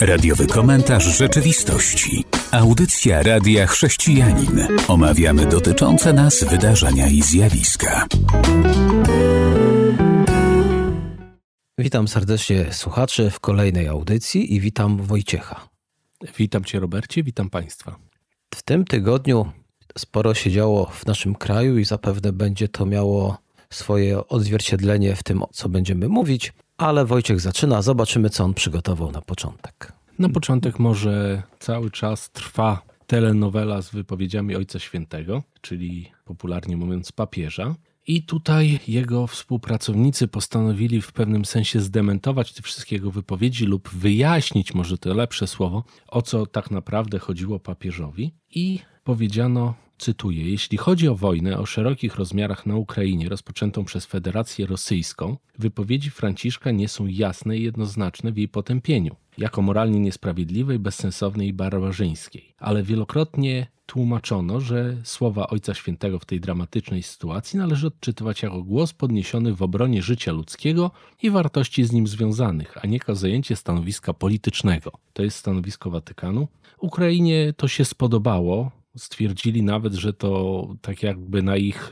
Radiowy komentarz rzeczywistości. Audycja Radia Chrześcijanin. Omawiamy dotyczące nas wydarzenia i zjawiska. Witam serdecznie słuchaczy w kolejnej audycji i witam Wojciecha. Witam Cię, Robercie, witam Państwa. W tym tygodniu sporo się działo w naszym kraju i zapewne będzie to miało swoje odzwierciedlenie w tym, co będziemy mówić, ale Wojciech zaczyna, zobaczymy, co on przygotował na początek. Na początek może cały czas trwa telenowela z wypowiedziami Ojca Świętego, czyli popularnie mówiąc papieża. I tutaj jego współpracownicy postanowili w pewnym sensie zdementować te wszystkie jego wypowiedzi lub wyjaśnić, może to lepsze słowo, o co tak naprawdę chodziło papieżowi. I powiedziano, cytuję: Jeśli chodzi o wojnę o szerokich rozmiarach na Ukrainie rozpoczętą przez Federację Rosyjską, wypowiedzi Franciszka nie są jasne i jednoznaczne w jej potępieniu, jako moralnie niesprawiedliwej, bezsensownej i barbarzyńskiej. Ale wielokrotnie tłumaczono, że słowa Ojca Świętego w tej dramatycznej sytuacji należy odczytywać jako głos podniesiony w obronie życia ludzkiego i wartości z nim związanych, a nie jako zajęcie stanowiska politycznego. To jest stanowisko Watykanu. Ukrainie to się spodobało, Stwierdzili nawet, że to tak jakby na ich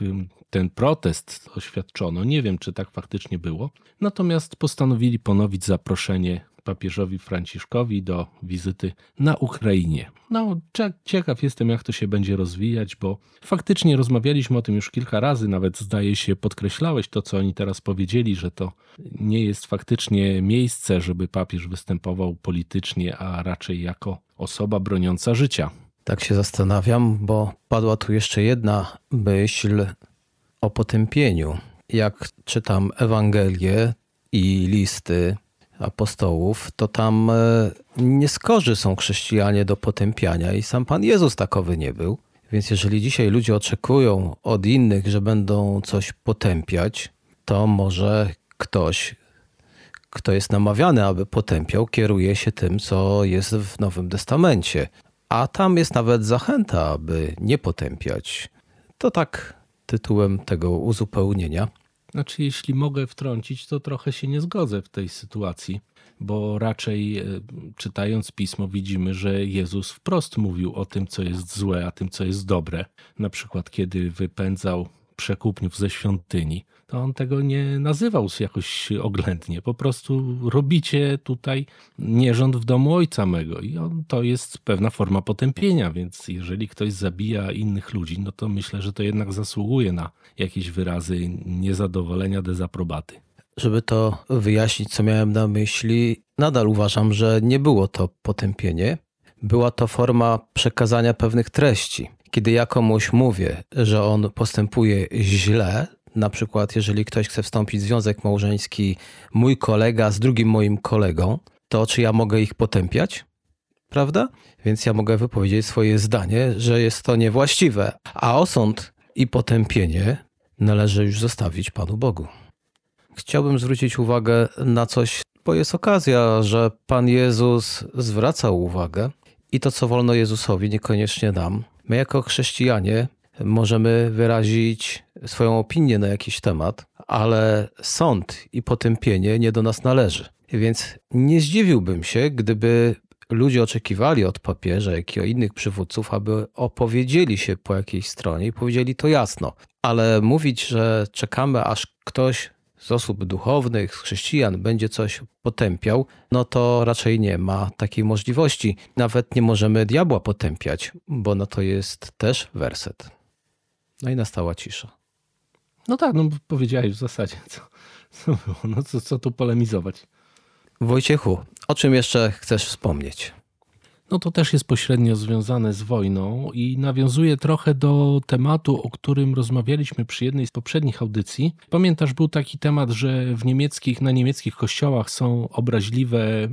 ten protest oświadczono. Nie wiem, czy tak faktycznie było. Natomiast postanowili ponowić zaproszenie papieżowi Franciszkowi do wizyty na Ukrainie. No, ciekaw jestem, jak to się będzie rozwijać, bo faktycznie rozmawialiśmy o tym już kilka razy, nawet zdaje się, podkreślałeś to, co oni teraz powiedzieli, że to nie jest faktycznie miejsce, żeby papież występował politycznie, a raczej jako osoba broniąca życia. Tak się zastanawiam, bo padła tu jeszcze jedna myśl o potępieniu. Jak czytam Ewangelię i listy apostołów, to tam e, nieskorzy są chrześcijanie do potępiania i sam Pan Jezus takowy nie był. Więc jeżeli dzisiaj ludzie oczekują od innych, że będą coś potępiać, to może ktoś, kto jest namawiany, aby potępiał, kieruje się tym, co jest w Nowym Testamencie. A tam jest nawet zachęta, aby nie potępiać. To tak tytułem tego uzupełnienia. Znaczy, jeśli mogę wtrącić, to trochę się nie zgodzę w tej sytuacji, bo raczej e, czytając pismo widzimy, że Jezus wprost mówił o tym, co jest złe, a tym, co jest dobre. Na przykład, kiedy wypędzał przekupniów ze świątyni, to on tego nie nazywał jakoś oględnie. Po prostu robicie tutaj nierząd w domu ojca mego i on, to jest pewna forma potępienia, więc jeżeli ktoś zabija innych ludzi, no to myślę, że to jednak zasługuje na jakieś wyrazy niezadowolenia, dezaprobaty. Żeby to wyjaśnić, co miałem na myśli, nadal uważam, że nie było to potępienie. Była to forma przekazania pewnych treści. Kiedy ja komuś mówię, że on postępuje źle, na przykład jeżeli ktoś chce wstąpić w związek małżeński, mój kolega z drugim moim kolegą, to czy ja mogę ich potępiać? Prawda? Więc ja mogę wypowiedzieć swoje zdanie, że jest to niewłaściwe, a osąd i potępienie należy już zostawić Panu Bogu. Chciałbym zwrócić uwagę na coś, bo jest okazja, że Pan Jezus zwraca uwagę i to, co wolno Jezusowi, niekoniecznie nam. My, jako chrześcijanie, możemy wyrazić swoją opinię na jakiś temat, ale sąd i potępienie nie do nas należy. Więc nie zdziwiłbym się, gdyby ludzie oczekiwali od papieża, jak i od innych przywódców, aby opowiedzieli się po jakiejś stronie i powiedzieli to jasno. Ale mówić, że czekamy, aż ktoś z osób duchownych, z chrześcijan będzie coś potępiał, no to raczej nie ma takiej możliwości. Nawet nie możemy diabła potępiać, bo no to jest też werset. No i nastała cisza. No tak, no powiedziałeś w zasadzie, co, co było, no co, co tu polemizować. Wojciechu, o czym jeszcze chcesz wspomnieć? no to też jest pośrednio związane z wojną i nawiązuje trochę do tematu, o którym rozmawialiśmy przy jednej z poprzednich audycji. Pamiętasz, był taki temat, że w niemieckich, na niemieckich kościołach są obraźliwe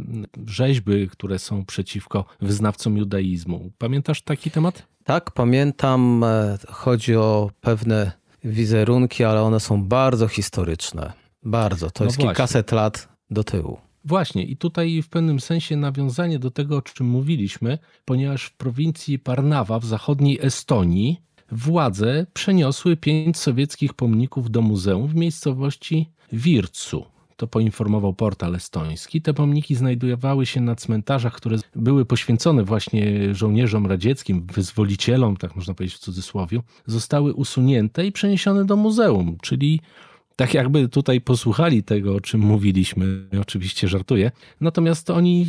rzeźby, które są przeciwko wyznawcom judaizmu. Pamiętasz taki temat? Tak, pamiętam. Chodzi o pewne wizerunki, ale one są bardzo historyczne. Bardzo. To no jest właśnie. kilkaset lat do tyłu. Właśnie, i tutaj w pewnym sensie nawiązanie do tego, o czym mówiliśmy, ponieważ w prowincji Parnawa w zachodniej Estonii władze przeniosły pięć sowieckich pomników do muzeum w miejscowości Wircu. To poinformował portal estoński. Te pomniki znajdowały się na cmentarzach, które były poświęcone właśnie żołnierzom radzieckim, wyzwolicielom, tak można powiedzieć w cudzysłowie. Zostały usunięte i przeniesione do muzeum, czyli tak jakby tutaj posłuchali tego, o czym mówiliśmy, oczywiście żartuję. Natomiast oni,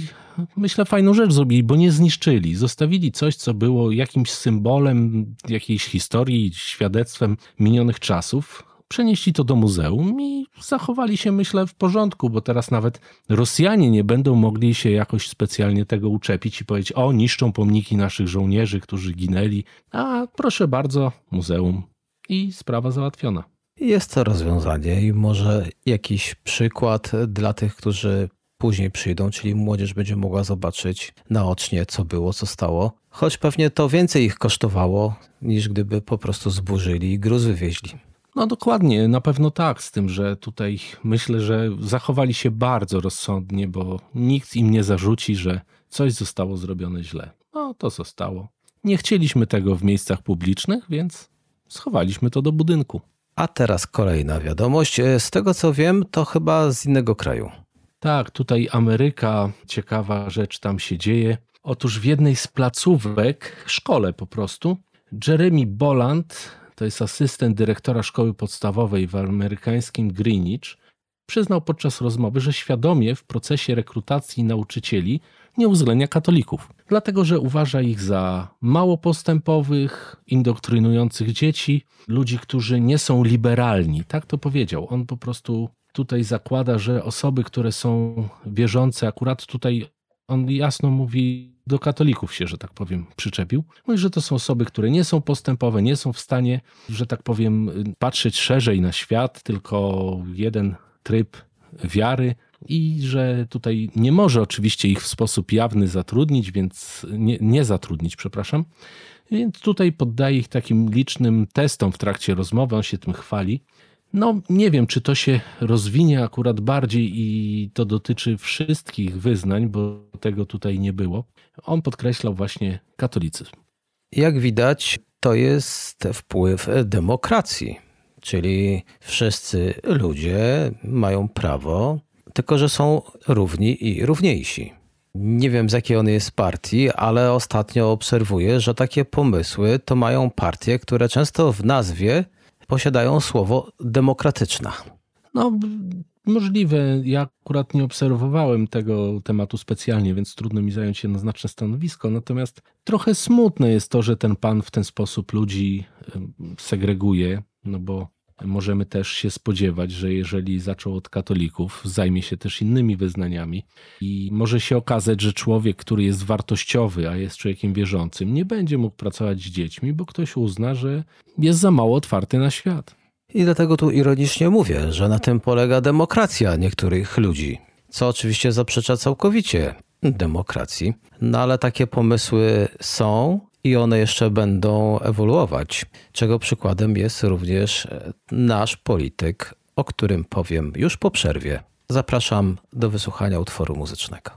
myślę, fajną rzecz zrobili, bo nie zniszczyli. Zostawili coś, co było jakimś symbolem jakiejś historii, świadectwem minionych czasów. Przenieśli to do muzeum i zachowali się, myślę, w porządku, bo teraz nawet Rosjanie nie będą mogli się jakoś specjalnie tego uczepić i powiedzieć: O, niszczą pomniki naszych żołnierzy, którzy ginęli. A proszę bardzo, muzeum. I sprawa załatwiona. Jest to rozwiązanie i może jakiś przykład dla tych, którzy później przyjdą, czyli młodzież będzie mogła zobaczyć naocznie, co było, co stało. Choć pewnie to więcej ich kosztowało, niż gdyby po prostu zburzyli i gruz wywieźli. No dokładnie, na pewno tak, z tym, że tutaj myślę, że zachowali się bardzo rozsądnie, bo nikt im nie zarzuci, że coś zostało zrobione źle. No to zostało. Nie chcieliśmy tego w miejscach publicznych, więc schowaliśmy to do budynku. A teraz kolejna wiadomość. E, z tego co wiem, to chyba z innego kraju. Tak, tutaj Ameryka, ciekawa rzecz tam się dzieje. Otóż w jednej z placówek, szkole po prostu, Jeremy Boland, to jest asystent dyrektora szkoły podstawowej w amerykańskim Greenwich, przyznał podczas rozmowy, że świadomie w procesie rekrutacji nauczycieli nie uwzględnia katolików, dlatego że uważa ich za mało postępowych, indoktrynujących dzieci, ludzi, którzy nie są liberalni. Tak to powiedział. On po prostu tutaj zakłada, że osoby, które są wierzące, akurat tutaj on jasno mówi, do katolików się, że tak powiem, przyczepił. Mówi, że to są osoby, które nie są postępowe, nie są w stanie, że tak powiem, patrzeć szerzej na świat, tylko jeden tryb wiary i że tutaj nie może oczywiście ich w sposób jawny zatrudnić, więc nie, nie zatrudnić, przepraszam. Więc tutaj poddaje ich takim licznym testom w trakcie rozmowy, on się tym chwali. No, nie wiem, czy to się rozwinie akurat bardziej i to dotyczy wszystkich wyznań, bo tego tutaj nie było. On podkreślał właśnie katolicyzm. Jak widać, to jest wpływ demokracji, czyli wszyscy ludzie mają prawo tylko że są równi i równiejsi. Nie wiem z jakiej on jest partii, ale ostatnio obserwuję, że takie pomysły to mają partie, które często w nazwie posiadają słowo demokratyczna. No, możliwe. Ja akurat nie obserwowałem tego tematu specjalnie, więc trudno mi zająć jednoznaczne stanowisko. Natomiast trochę smutne jest to, że ten pan w ten sposób ludzi segreguje, no bo możemy też się spodziewać, że jeżeli zaczął od katolików, zajmie się też innymi wyznaniami i może się okazać, że człowiek, który jest wartościowy, a jest człowiekiem wierzącym, nie będzie mógł pracować z dziećmi, bo ktoś uzna, że jest za mało otwarty na świat. I dlatego tu ironicznie mówię, że na tym polega demokracja niektórych ludzi, co oczywiście zaprzecza całkowicie demokracji. No ale takie pomysły są i one jeszcze będą ewoluować, czego przykładem jest również e, nasz polityk, o którym powiem już po przerwie. Zapraszam do wysłuchania utworu muzycznego.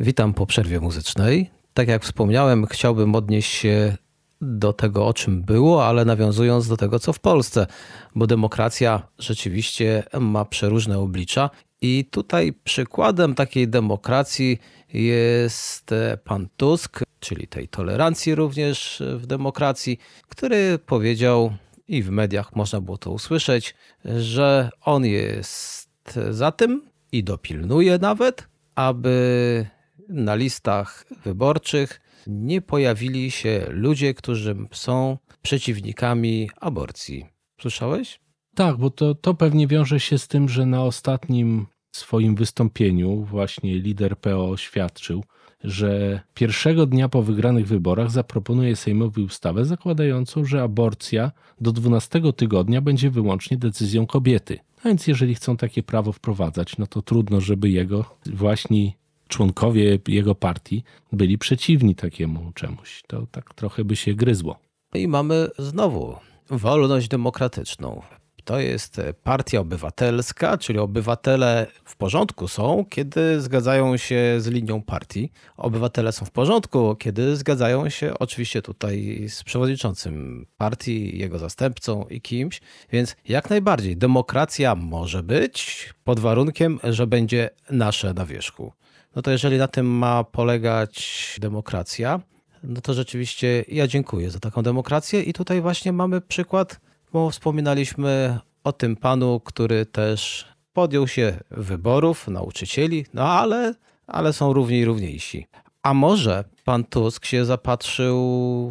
Witam po przerwie muzycznej. Tak jak wspomniałem, chciałbym odnieść się do tego, o czym było, ale nawiązując do tego, co w Polsce, bo demokracja rzeczywiście ma przeróżne oblicza. I tutaj przykładem takiej demokracji jest e, pan Tusk, czyli tej tolerancji również w demokracji, który powiedział, i w mediach można było to usłyszeć, że on jest za tym i dopilnuje nawet, aby na listach wyborczych nie pojawili się ludzie, którzy są przeciwnikami aborcji. Słyszałeś? Tak, bo to, to pewnie wiąże się z tym, że na ostatnim swoim wystąpieniu właśnie lider PO oświadczył, że pierwszego dnia po wygranych wyborach zaproponuje Sejmowi ustawę zakładającą, że aborcja do 12 tygodnia będzie wyłącznie decyzją kobiety. A więc jeżeli chcą takie prawo wprowadzać, no to trudno, żeby jego właśnie członkowie jego partii byli przeciwni takiemu czemuś. To tak trochę by się gryzło. I mamy znowu wolność demokratyczną. To jest partia obywatelska, czyli obywatele w porządku są, kiedy zgadzają się z linią partii. Obywatele są w porządku, kiedy zgadzają się oczywiście tutaj z przewodniczącym partii, jego zastępcą i kimś. Więc jak najbardziej demokracja może być pod warunkiem, że będzie nasze na wierzchu. No to jeżeli na tym ma polegać demokracja, no to rzeczywiście ja dziękuję za taką demokrację i tutaj właśnie mamy przykład, bo wspominaliśmy o tym panu, który też podjął się wyborów nauczycieli, no ale, ale są równi i równiejsi. A może pan Tusk się zapatrzył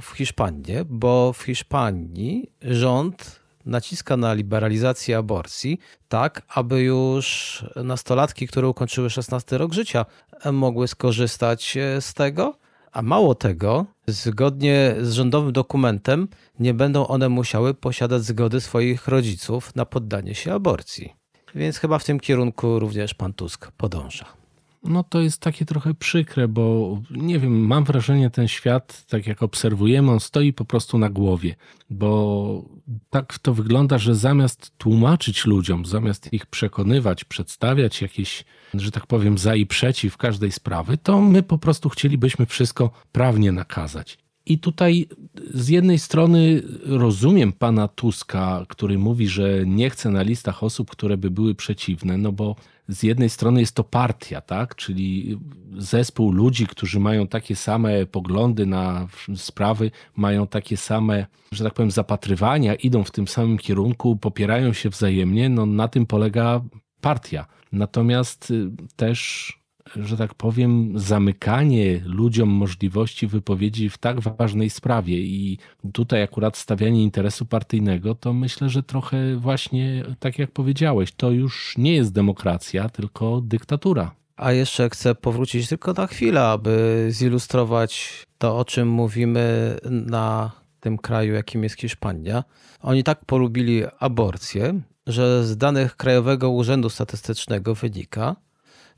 w Hiszpanię, bo w Hiszpanii rząd naciska na liberalizację aborcji, tak aby już nastolatki, które ukończyły 16 rok życia, mogły skorzystać z tego. A mało tego, zgodnie z rządowym dokumentem, nie będą one musiały posiadać zgody swoich rodziców na poddanie się aborcji. Więc chyba w tym kierunku również pan Tusk podąża. No to jest takie trochę przykre, bo nie wiem, mam wrażenie, ten świat, tak jak obserwujemy, on stoi po prostu na głowie, bo tak to wygląda, że zamiast tłumaczyć ludziom, zamiast ich przekonywać, przedstawiać jakieś, że tak powiem, za i przeciw każdej sprawy, to my po prostu chcielibyśmy wszystko prawnie nakazać. I tutaj z jednej strony rozumiem pana Tuska, który mówi, że nie chce na listach osób, które by były przeciwne, no bo z jednej strony jest to partia, tak? czyli zespół ludzi, którzy mają takie same poglądy na sprawy, mają takie same, że tak powiem, zapatrywania, idą w tym samym kierunku, popierają się wzajemnie. No, na tym polega partia. Natomiast y, też że tak powiem, zamykanie ludziom możliwości wypowiedzi w tak ważnej sprawie i tutaj akurat stawianie interesu partyjnego, to myślę, że trochę właśnie, tak jak powiedziałeś, to już nie jest demokracja, tylko dyktatura. A jeszcze chcę powrócić tylko na chwilę, aby zilustrować to, o czym mówimy na tym kraju, jakim jest Hiszpania. Oni tak polubili aborcję, że z danych Krajowego Urzędu Statystycznego wynika,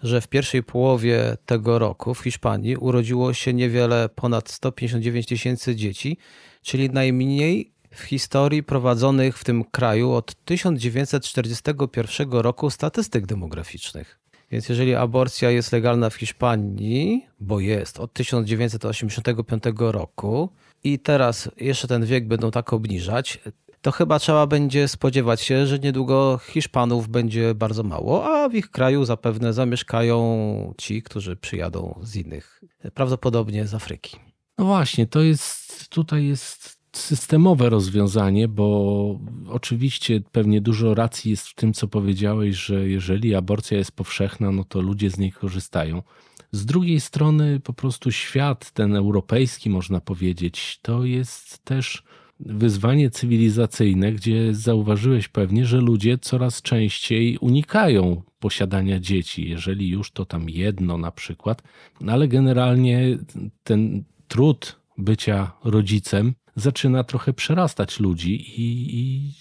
że w pierwszej połowie tego roku w Hiszpanii urodziło się niewiele ponad 159 tysięcy dzieci, czyli najmniej w historii prowadzonych w tym kraju od 1941 roku statystyk demograficznych. Więc jeżeli aborcja jest legalna w Hiszpanii, bo jest od 1985 roku i teraz jeszcze ten wiek będą tak obniżać, to chyba trzeba będzie spodziewać się, że niedługo Hiszpanów będzie bardzo mało, a w ich kraju zapewne zamieszkają ci, którzy przyjadą z innych, prawdopodobnie z Afryki. No właśnie, to jest tutaj jest systemowe rozwiązanie, bo oczywiście pewnie dużo racji jest w tym, co powiedziałeś, że jeżeli aborcja jest powszechna, no to ludzie z niej korzystają. Z drugiej strony, po prostu świat, ten europejski, można powiedzieć, to jest też wyzwanie cywilizacyjne, gdzie zauważyłeś pewnie, że ludzie coraz częściej unikają posiadania dzieci, jeżeli już to tam jedno na przykład, ale generalnie ten trud bycia rodzicem zaczyna trochę przerastać ludzi i, i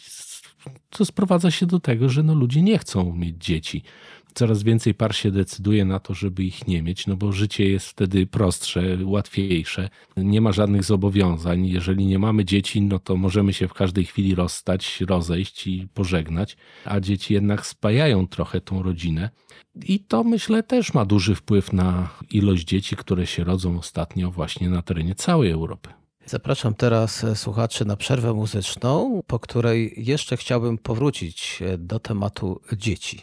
to sprowadza się do tego, że no ludzie nie chcą mieć dzieci coraz więcej par się decyduje na to, żeby ich nie mieć, no bo życie jest wtedy prostsze, łatwiejsze. Nie ma żadnych zobowiązań. Jeżeli nie mamy dzieci, no to możemy się w każdej chwili rozstać, rozejść i pożegnać, a dzieci jednak spajają trochę tą rodzinę. I to myślę też ma duży wpływ na ilość dzieci, które się rodzą ostatnio właśnie na terenie całej Europy. Zapraszam teraz słuchaczy na przerwę muzyczną, po której jeszcze chciałbym powrócić do tematu dzieci.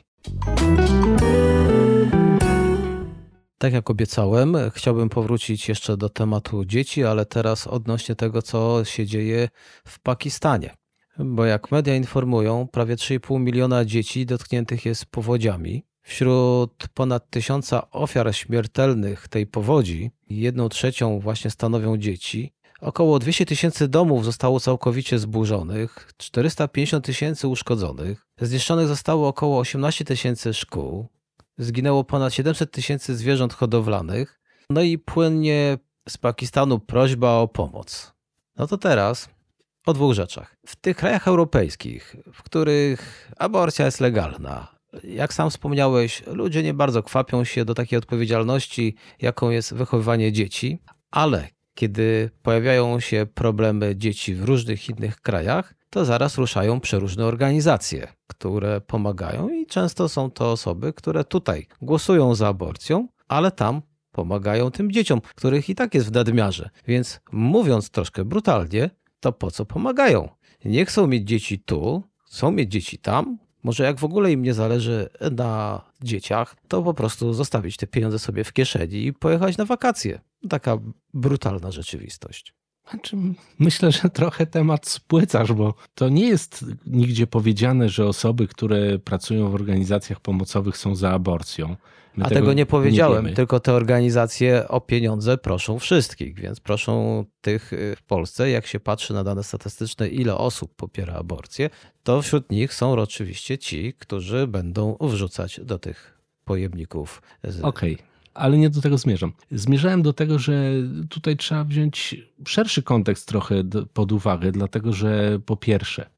Tak jak obiecałem, chciałbym powrócić jeszcze do tematu dzieci, ale teraz odnośnie tego, co się dzieje w Pakistanie. Bo jak media informują, prawie 3,5 miliona dzieci dotkniętych jest powodziami. Wśród ponad tysiąca ofiar śmiertelnych tej powodzi, jedną trzecią właśnie stanowią dzieci. Około 200 tysięcy domów zostało całkowicie zburzonych, 450 tysięcy uszkodzonych, zniszczonych zostało około 18 tysięcy szkół, zginęło ponad 700 tysięcy zwierząt hodowlanych, no i płynnie z Pakistanu prośba o pomoc. No to teraz o dwóch rzeczach. W tych krajach europejskich, w których aborcja jest legalna, jak sam wspomniałeś, ludzie nie bardzo kwapią się do takiej odpowiedzialności, jaką jest wychowywanie dzieci, ale kiedy pojawiają się problemy dzieci w różnych innych krajach, to zaraz ruszają przeróżne organizacje, które pomagają i często są to osoby, które tutaj głosują za aborcją, ale tam pomagają tym dzieciom, których i tak jest w nadmiarze. Więc mówiąc troszkę brutalnie, to po co pomagają? Nie chcą mieć dzieci tu, chcą mieć dzieci tam. Może jak w ogóle im nie zależy na dzieciach, to po prostu zostawić te pieniądze sobie w kieszeni i pojechać na wakacje. Taka brutalna rzeczywistość. Znaczy, myślę, że trochę temat spłycasz, bo to nie jest nigdzie powiedziane, że osoby, które pracują w organizacjach pomocowych są za aborcją. My A tego, tego nie powiedziałem, nie tylko te organizacje o pieniądze proszą wszystkich, więc proszą tych y, w Polsce, jak się patrzy na dane statystyczne, ile osób popiera aborcję, to wśród nich są oczywiście ci, którzy będą wrzucać do tych pojemników. Okej. Okay ale nie do tego zmierzam. Zmierzałem do tego, że tutaj trzeba wziąć szerszy kontekst trochę pod uwagę, dlatego że po pierwsze,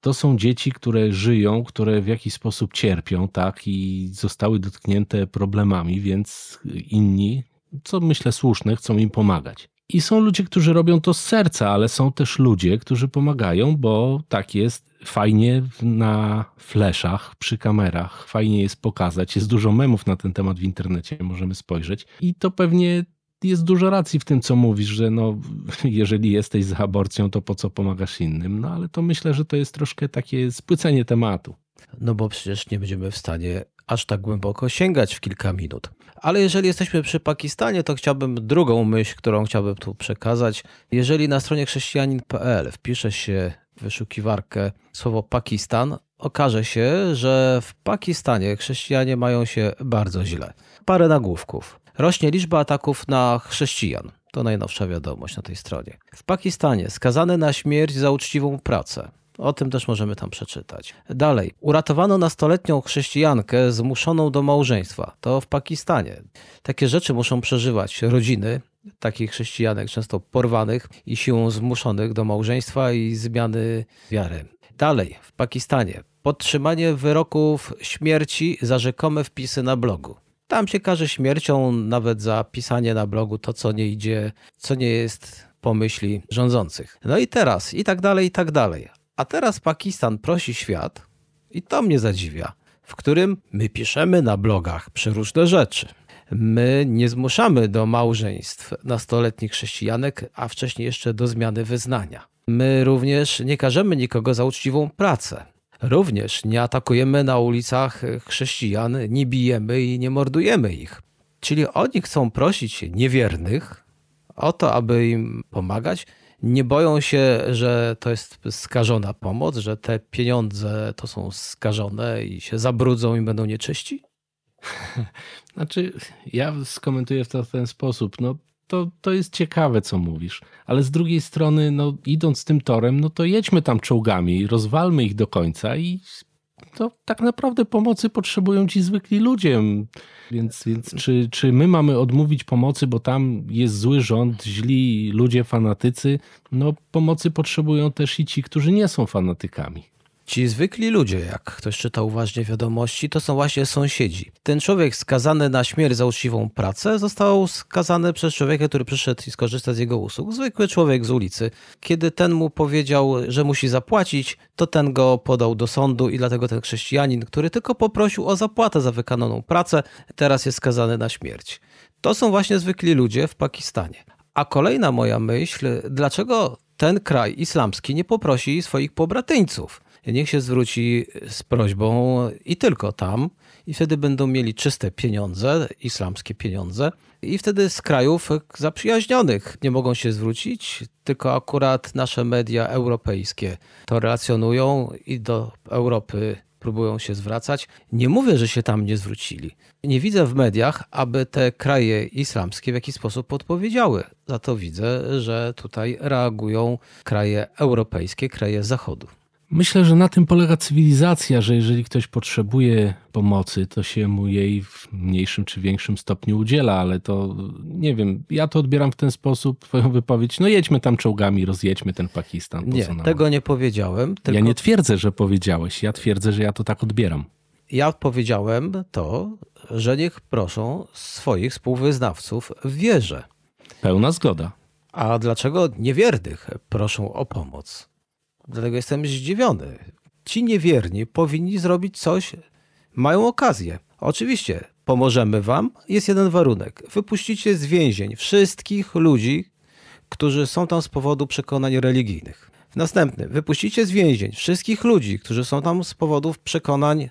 to są dzieci, które żyją, które w jakiś sposób cierpią, tak, i zostały dotknięte problemami, więc inni, co myślę słuszne, chcą im pomagać. I są ludzie, którzy robią to z serca, ale są też ludzie, którzy pomagają, bo tak jest fajnie na fleszach, przy kamerach, fajnie jest pokazać. Jest dużo memów na ten temat w internecie, możemy spojrzeć. I to pewnie jest dużo racji w tym, co mówisz, że no, jeżeli jesteś za aborcją, to po co pomagasz innym? No ale to myślę, że to jest troszkę takie spłycenie tematu. No bo przecież nie będziemy w stanie aż tak głęboko sięgać w kilka minut. Ale jeżeli jesteśmy przy Pakistanie, to chciałbym drugą myśl, którą chciałbym tu przekazać. Jeżeli na stronie chrześcijanin.pl wpisze się wyszukiwarkę słowo Pakistan, okaże się, że w Pakistanie chrześcijanie mają się bardzo źle. Parę nagłówków. Rośnie liczba ataków na chrześcijan. To najnowsza wiadomość na tej stronie. W Pakistanie skazany na śmierć za uczciwą pracę. O tym też możemy tam przeczytać. Dalej. Uratowano nastoletnią chrześcijankę zmuszoną do małżeństwa. To w Pakistanie. Takie rzeczy muszą przeżywać rodziny takich chrześcijanek, często porwanych i siłą zmuszonych do małżeństwa i zmiany wiary. Dalej. W Pakistanie. Podtrzymanie wyroków śmierci za rzekome wpisy na blogu. Tam się każe śmiercią nawet za pisanie na blogu to, co nie idzie, co nie jest pomyśli rządzących. No i teraz, i tak dalej, i tak dalej. A teraz Pakistan prosi świat, i to mnie zadziwia, w którym my piszemy na blogach przeróżne rzeczy. My nie zmuszamy do małżeństw nastoletnich chrześcijanek, a wcześniej jeszcze do zmiany wyznania. My również nie każemy nikogo za uczciwą pracę. Również nie atakujemy na ulicach chrześcijan, nie bijemy i nie mordujemy ich. Czyli oni chcą prosić niewiernych o to, aby im pomagać, nie boją się, że to jest skażona pomoc, że te pieniądze to są skażone i się zabrudzą i będą nieczyści? Znaczy, ja skomentuję to w ten sposób. No, to, to jest ciekawe, co mówisz, ale z drugiej strony, no, idąc tym torem, no to jedźmy tam czołgami, rozwalmy ich do końca i to tak naprawdę pomocy potrzebują ci zwykli ludzie. Więc, więc czy, czy my mamy odmówić pomocy, bo tam jest zły rząd, źli ludzie, fanatycy? No, pomocy potrzebują też i ci, którzy nie są fanatykami. Ci zwykli ludzie, jak ktoś czyta uważnie wiadomości, to są właśnie sąsiedzi. Ten człowiek skazany na śmierć za uczciwą pracę został skazany przez człowieka, który przyszedł i skorzystał z jego usług. Zwykły człowiek z ulicy. Kiedy ten mu powiedział, że musi zapłacić, to ten go podał do sądu i dlatego ten chrześcijanin, który tylko poprosił o zapłatę za wykonaną pracę, teraz jest skazany na śmierć. To są właśnie zwykli ludzie w Pakistanie. A kolejna moja myśl, dlaczego ten kraj islamski nie poprosi swoich pobratyńców? Niech się zwróci z prośbą i tylko tam, i wtedy będą mieli czyste pieniądze, islamskie pieniądze, i wtedy z krajów zaprzyjaźnionych nie mogą się zwrócić, tylko akurat nasze media europejskie to relacjonują i do Europy próbują się zwracać. Nie mówię, że się tam nie zwrócili. Nie widzę w mediach, aby te kraje islamskie w jakiś sposób odpowiedziały. Za to widzę, że tutaj reagują kraje europejskie, kraje Zachodu. Myślę, że na tym polega cywilizacja, że jeżeli ktoś potrzebuje pomocy, to się mu jej w mniejszym czy większym stopniu udziela, ale to nie wiem, ja to odbieram w ten sposób, twoją wypowiedź, no jedźmy tam czołgami, rozjedźmy ten Pakistan. Nie, tego nie powiedziałem. Tylko... Ja nie twierdzę, że powiedziałeś, ja twierdzę, że ja to tak odbieram. Ja powiedziałem to, że niech proszą swoich współwyznawców w wierze. Pełna zgoda. A dlaczego niewiernych proszą o pomoc? Dlatego jestem zdziwiony. Ci niewierni powinni zrobić coś, mają okazję. Oczywiście, pomożemy wam. Jest jeden warunek. Wypuścicie z więzień wszystkich ludzi, którzy są tam z powodu przekonań religijnych. Następny, wypuścicie z więzień wszystkich ludzi, którzy są tam z powodów przekonań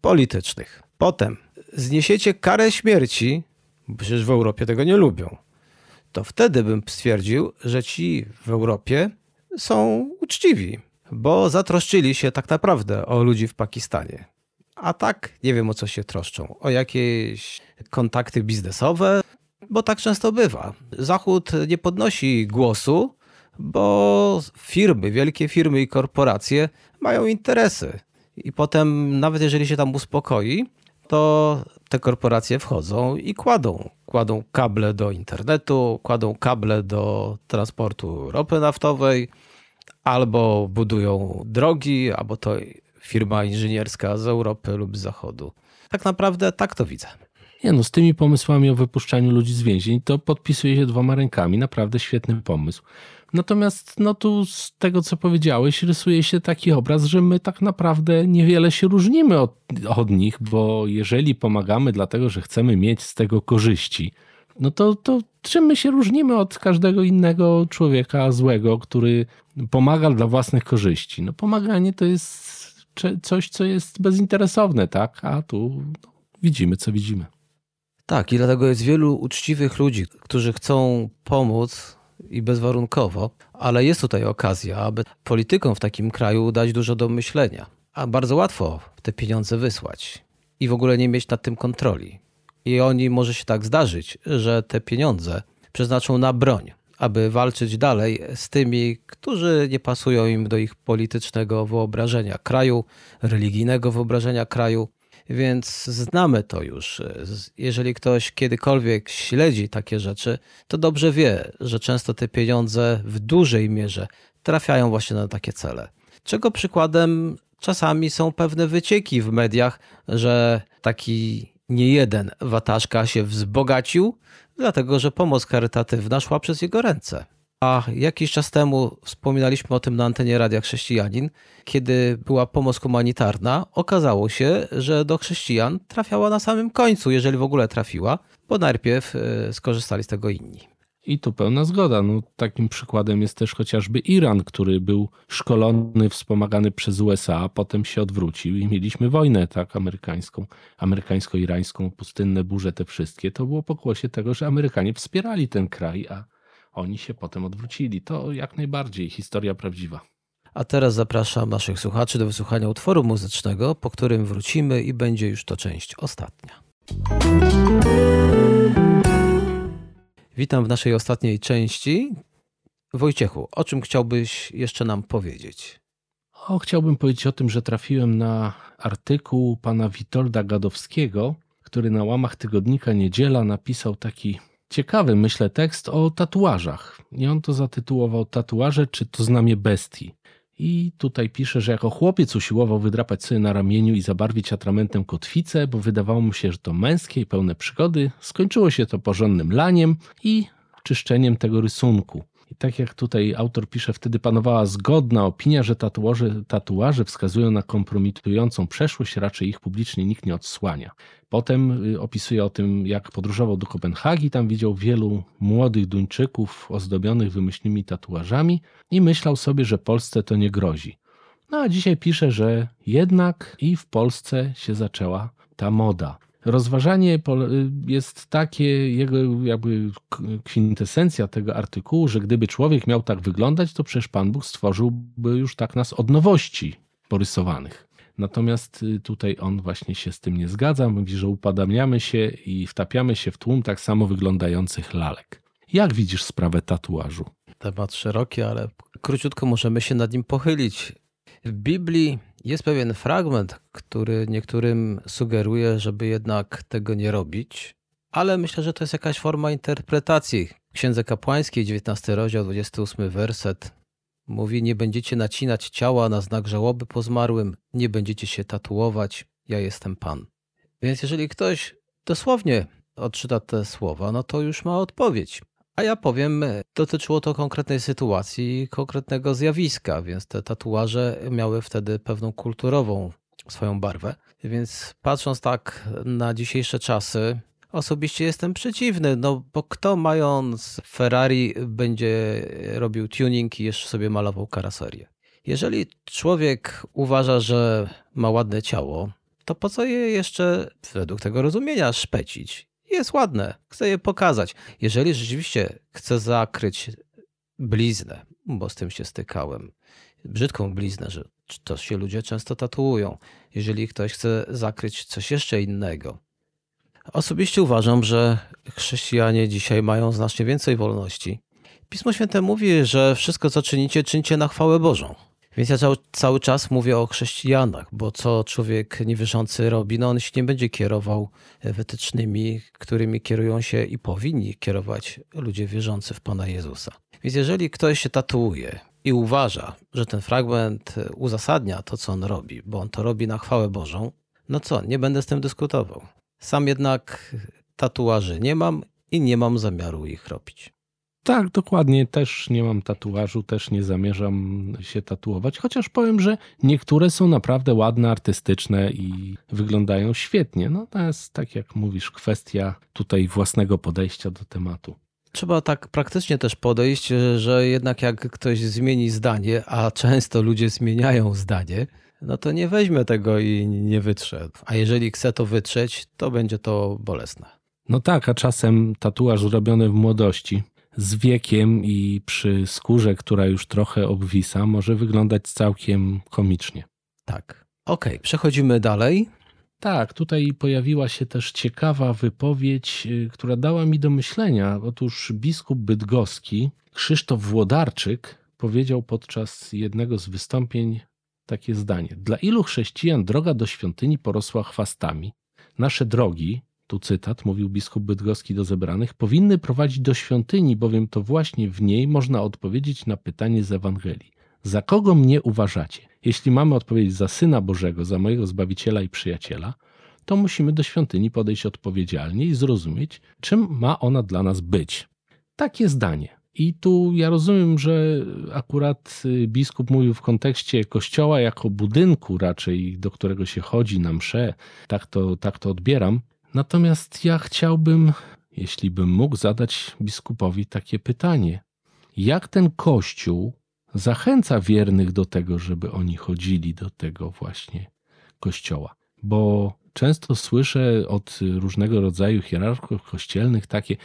politycznych. Potem zniesiecie karę śmierci, bo przecież w Europie tego nie lubią. To wtedy bym stwierdził, że ci w Europie są uczciwi, bo zatroszczyli się tak naprawdę o ludzi w Pakistanie. A tak nie wiem o co się troszczą. O jakieś kontakty biznesowe, bo tak często bywa. Zachód nie podnosi głosu, bo firmy, wielkie firmy i korporacje mają interesy. I potem, nawet jeżeli się tam uspokoi, to te korporacje wchodzą i kładą. Kładą kable do internetu, kładą kable do transportu ropy naftowej, albo budują drogi, albo to firma inżynierska z Europy lub z Zachodu. Tak naprawdę tak to widzę. Nie no, z tymi pomysłami o wypuszczaniu ludzi z więzień to podpisuje się dwoma rękami. Naprawdę świetny pomysł. Natomiast no tu z tego, co powiedziałeś, rysuje się taki obraz, że my tak naprawdę niewiele się różnimy od, od nich, bo jeżeli pomagamy dlatego, że chcemy mieć z tego korzyści, no to, to czym my się różnimy od każdego innego człowieka złego, który pomaga dla własnych korzyści? No pomaganie to jest coś, co jest bezinteresowne, tak? A tu no, widzimy, co widzimy. Tak, i dlatego jest wielu uczciwych ludzi, którzy chcą pomóc i bezwarunkowo, ale jest tutaj okazja, aby politykom w takim kraju dać dużo do myślenia. A bardzo łatwo te pieniądze wysłać i w ogóle nie mieć nad tym kontroli. I oni może się tak zdarzyć, że te pieniądze przeznaczą na broń, aby walczyć dalej z tymi, którzy nie pasują im do ich politycznego wyobrażenia kraju, religijnego wyobrażenia kraju. Więc znamy to już. Jeżeli ktoś kiedykolwiek śledzi takie rzeczy, to dobrze wie, że często te pieniądze w dużej mierze trafiają właśnie na takie cele. Czego przykładem czasami są pewne wycieki w mediach, że taki niejeden wataszka się wzbogacił, dlatego że pomoc charytatywna szła przez jego ręce. A jakiś czas temu wspominaliśmy o tym na antenie Radia Chrześcijanin, kiedy była pomoc humanitarna, okazało się, że do chrześcijan trafiała na samym końcu, jeżeli w ogóle trafiła, bo najpierw e, skorzystali z tego inni. I tu pełna zgoda. No, takim przykładem jest też chociażby Iran, który był szkolony, wspomagany przez USA, a potem się odwrócił i mieliśmy wojnę tak amerykańską, amerykańsko-irańską, pustynne burze te wszystkie. To było pokłosie tego, że Amerykanie wspierali ten kraj, a oni się potem odwrócili. To jak najbardziej historia prawdziwa. A teraz zapraszam naszych słuchaczy do wysłuchania utworu muzycznego, po którym wrócimy i będzie już to część ostatnia. Witam w naszej ostatniej części. Wojciechu, o czym chciałbyś jeszcze nam powiedzieć? O, chciałbym powiedzieć o tym, że trafiłem na artykuł pana Witolda Gadowskiego, który na łamach tygodnika Niedziela napisał taki ciekawy, myślę, tekst o tatuażach. I on to zatytułował Tatuaże czy to znamie bestii. I tutaj pisze, że jako chłopiec usiłował wydrapać sobie na ramieniu i zabarwić atramentem kotwicę, bo wydawało mu się, że to męskie i pełne przygody. Skończyło się to porządnym laniem i czyszczeniem tego rysunku. I tak jak tutaj autor pisze, wtedy panowała zgodna opinia, że tatuaże, tatuaże wskazują na kompromitującą przeszłość, raczej ich publicznie nikt nie odsłania. Potem y, opisuje o tym, jak podróżował do Kopenhagi, tam widział wielu młodych Duńczyków ozdobionych wymyślnymi tatuażami i myślał sobie, że Polsce to nie grozi. No a dzisiaj pisze, że jednak i w Polsce się zaczęła ta moda. Rozważanie jest takie, jego jakby kwintesencja tego artykułu, że gdyby człowiek miał tak wyglądać, to przecież Pan Bóg stworzyłby już tak nas od nowości porysowanych. Natomiast y, tutaj on właśnie się z tym nie zgadza. Mówi, że upadamiamy się i wtapiamy się w tłum tak samo wyglądających lalek. Jak widzisz sprawę tatuażu? Temat szeroki, ale króciutko możemy się nad nim pochylić. W Biblii jest pewien fragment, który niektórym sugeruje, żeby jednak tego nie robić, ale myślę, że to jest jakaś forma interpretacji. Księdze Kapłańskiej, 19 rozdział, 28 werset mówi: Nie będziecie nacinać ciała na znak żałoby po zmarłym, nie będziecie się tatuować, ja jestem Pan. Więc jeżeli ktoś dosłownie odczyta te słowa, no to już ma odpowiedź. A ja powiem, dotyczyło to konkretnej sytuacji, konkretnego zjawiska, więc te tatuaże miały wtedy pewną kulturową swoją barwę. Więc patrząc tak na dzisiejsze czasy, osobiście jestem przeciwny, no bo kto mając Ferrari będzie robił tuning i jeszcze sobie malował karoserię? Jeżeli człowiek uważa, że ma ładne ciało, to po co je jeszcze według tego rozumienia szpecić? Jest ładne, chcę je pokazać. Jeżeli rzeczywiście chce zakryć bliznę, bo z tym się stykałem, brzydką bliznę, że to się ludzie często tatuują. Jeżeli ktoś chce zakryć coś jeszcze innego. Osobiście uważam, że chrześcijanie dzisiaj mają znacznie więcej wolności. Pismo Święte mówi, że wszystko co czynicie, czyńcie na chwałę Bożą. Więc ja cały, cały czas mówię o chrześcijanach, bo co człowiek niewierzący robi, no on się nie będzie kierował wytycznymi, którymi kierują się i powinni kierować ludzie wierzący w Pana Jezusa. Więc jeżeli ktoś się tatuuje i uważa, że ten fragment uzasadnia to, co on robi, bo on to robi na chwałę Bożą, no co, nie będę z tym dyskutował. Sam jednak tatuaży nie mam i nie mam zamiaru ich robić. Tak, dokładnie. Też nie mam tatuażu, też nie zamierzam się tatuować, chociaż powiem, że niektóre są naprawdę ładne, artystyczne i wyglądają świetnie. No to jest, tak jak mówisz, kwestia tutaj własnego podejścia do tematu. Trzeba tak praktycznie też podejść, że jednak jak ktoś zmieni zdanie, a często ludzie zmieniają zdanie, no to nie weźmie tego i nie wytrze. A jeżeli chce to wytrzeć, to będzie to bolesne. No tak, a czasem tatuaż zrobiony w młodości z wiekiem i przy skórze, która już trochę obwisa, może wyglądać całkiem komicznie. Tak. Okej, okay, przechodzimy dalej. Tak, tutaj pojawiła się też ciekawa wypowiedź, y, która dała mi do myślenia. Otóż biskup bydgoski Krzysztof Włodarczyk powiedział podczas jednego z wystąpień takie zdanie. Dla ilu chrześcijan droga do świątyni porosła chwastami? Nasze drogi, tu cytat, mówił biskup Bydgoski do zebranych, powinny prowadzić do świątyni, bowiem to właśnie w niej można odpowiedzieć na pytanie z Ewangelii. Za kogo mnie uważacie? Jeśli mamy odpowiedzieć za Syna Bożego, za mojego Zbawiciela i Przyjaciela, to musimy do świątyni podejść odpowiedzialnie i zrozumieć, czym ma ona dla nas być. Takie zdanie. I tu ja rozumiem, że akurat y, biskup mówił w kontekście kościoła jako budynku raczej, do którego się chodzi na msze. Tak to, tak to odbieram. Natomiast ja chciałbym, jeśli bym mógł zadać biskupowi takie pytanie. Jak ten kościół zachęca wiernych do tego, żeby oni chodzili do tego właśnie kościoła? Bo często słyszę od różnego rodzaju hierarchów kościelnych takie y,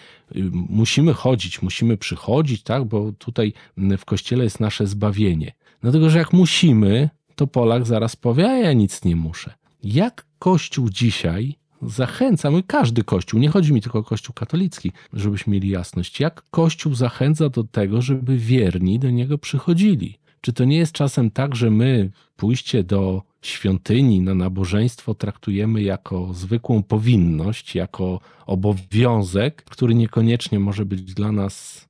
musimy chodzić, musimy przychodzić, tak, bo tutaj w kościele jest nasze zbawienie. Dlatego, że jak musimy, to Polak zaraz powie, a ja nic nie muszę. Jak Kościół dzisiaj zachęca, no każdy Kościół, nie chodzi mi tylko o Kościół katolicki, żebyśmy mieli jasność, jak Kościół zachęca do tego, żeby wierni do niego przychodzili. Czy to nie jest czasem tak, że my pójście do świątyni na nabożeństwo traktujemy jako zwykłą powinność, jako obowiązek, który niekoniecznie może być dla nas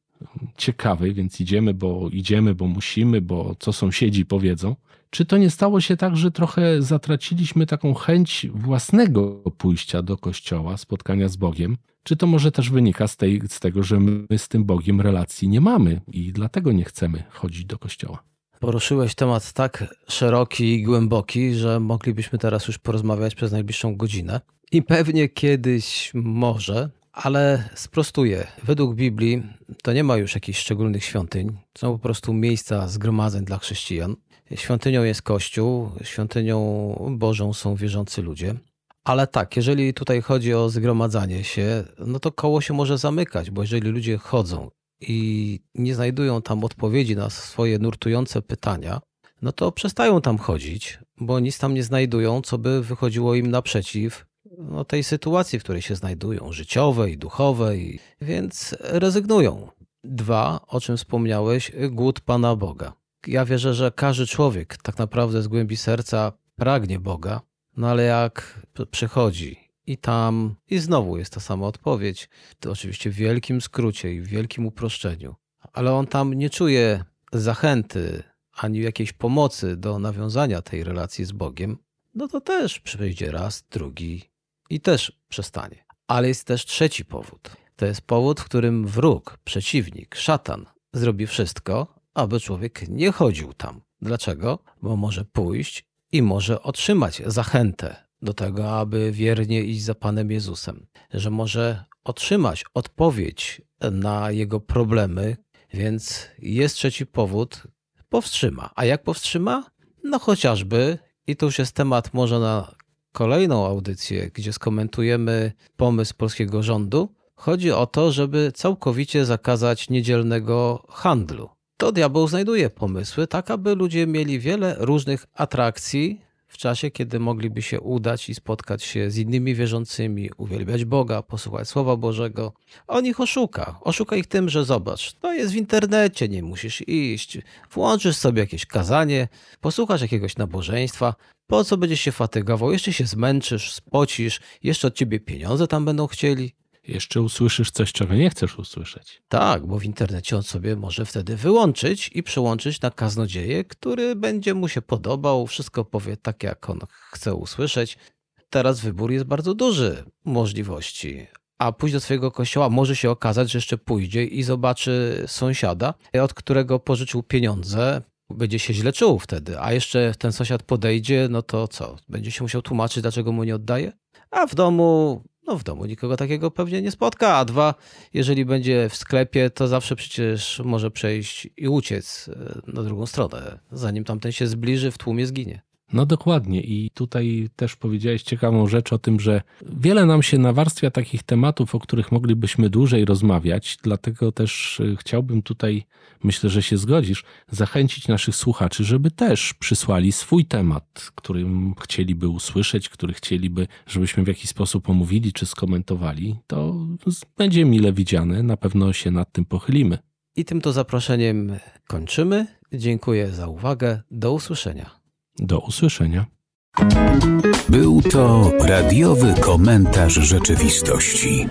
ciekawy, więc idziemy, bo idziemy, bo musimy, bo co sąsiedzi powiedzą. Czy to nie stało się tak, że trochę zatraciliśmy taką chęć własnego pójścia do kościoła, spotkania z Bogiem? Czy to może też wynika z, tej, z tego, że my z tym Bogiem relacji nie mamy i dlatego nie chcemy chodzić do kościoła? Poruszyłeś temat tak szeroki i głęboki, że moglibyśmy teraz już porozmawiać przez najbliższą godzinę. I pewnie kiedyś może, ale sprostuję. Według Biblii to nie ma już jakichś szczególnych świątyń. Są po prostu miejsca zgromadzeń dla chrześcijan. Świątynią jest Kościół, świątynią Bożą są wierzący ludzie. Ale tak, jeżeli tutaj chodzi o zgromadzanie się, no to koło się może zamykać, bo jeżeli ludzie chodzą i nie znajdują tam odpowiedzi na swoje nurtujące pytania, no to przestają tam chodzić, bo nic tam nie znajdują, co by wychodziło im naprzeciw no, tej sytuacji, w której się znajdują, życiowej, duchowej, więc rezygnują. Dwa, o czym wspomniałeś, głód Pana Boga. Ja wierzę, że każdy człowiek tak naprawdę z głębi serca pragnie Boga, no ale jak przychodzi i tam, i znowu jest ta sama odpowiedź. To oczywiście w wielkim skrócie i w wielkim uproszczeniu. Ale on tam nie czuje zachęty ani jakiejś pomocy do nawiązania tej relacji z Bogiem. No to też przyjdzie raz, drugi i też przestanie. Ale jest też trzeci powód. To jest powód, w którym wróg, przeciwnik, szatan zrobi wszystko, aby człowiek nie chodził tam. Dlaczego? Bo może pójść i może otrzymać zachętę do tego, aby wiernie iść za Panem Jezusem, że może otrzymać odpowiedź na jego problemy, więc jest trzeci powód, powstrzyma. A jak powstrzyma? No chociażby, i to już jest temat może na kolejną audycję, gdzie skomentujemy pomysł polskiego rządu, chodzi o to, żeby całkowicie zakazać niedzielnego handlu. To diabeł znajduje pomysły, tak aby ludzie mieli wiele różnych atrakcji w czasie, kiedy mogliby się udać i spotkać się z innymi wierzącymi, uwielbiać Boga, posłuchać Słowa Bożego. On ich oszuka. Oszuka ich tym, że zobacz, to jest w internecie, nie musisz iść. Włączysz sobie jakieś kazanie, posłuchasz jakiegoś nabożeństwa. Po co będziesz się fatygował? Jeszcze się zmęczysz, spocisz, jeszcze od ciebie pieniądze tam będą chcieli. Jeszcze usłyszysz coś, czego nie chcesz usłyszeć. Tak, bo w internecie on sobie może wtedy wyłączyć i przełączyć na kaznodzieję, który będzie mu się podobał, wszystko powie tak, jak on chce usłyszeć. Teraz wybór jest bardzo duży możliwości. A pójść do swojego kościoła może się okazać, że jeszcze pójdzie i zobaczy sąsiada, od którego pożyczył pieniądze, będzie się źle czuł wtedy, a jeszcze ten sąsiad podejdzie, no to co? Będzie się musiał tłumaczyć, dlaczego mu nie oddaje? A w domu no w domu nikogo takiego pewnie nie spotka, a dwa, jeżeli będzie w sklepie, to zawsze przecież może przejść i uciec e, na drugą stronę, zanim tamten się zbliży, w tłumie zginie. No dokładnie i tutaj też powiedziałeś ciekawą rzecz o tym, że wiele nam się nawarstwia takich tematów, o których moglibyśmy dłużej rozmawiać, dlatego też y, chciałbym tutaj, myślę, że się zgodzisz, zachęcić naszych słuchaczy, żeby też przysłali swój temat, którym chcieliby usłyszeć, który chcieliby, żebyśmy w jakiś sposób omówili czy skomentowali. To będzie mile widziane, na pewno się nad tym pochylimy. I tym to zaproszeniem kończymy. Dziękuję za uwagę. Do usłyszenia. Do usłyszenia. Był to radiowy komentarz rzeczywistości.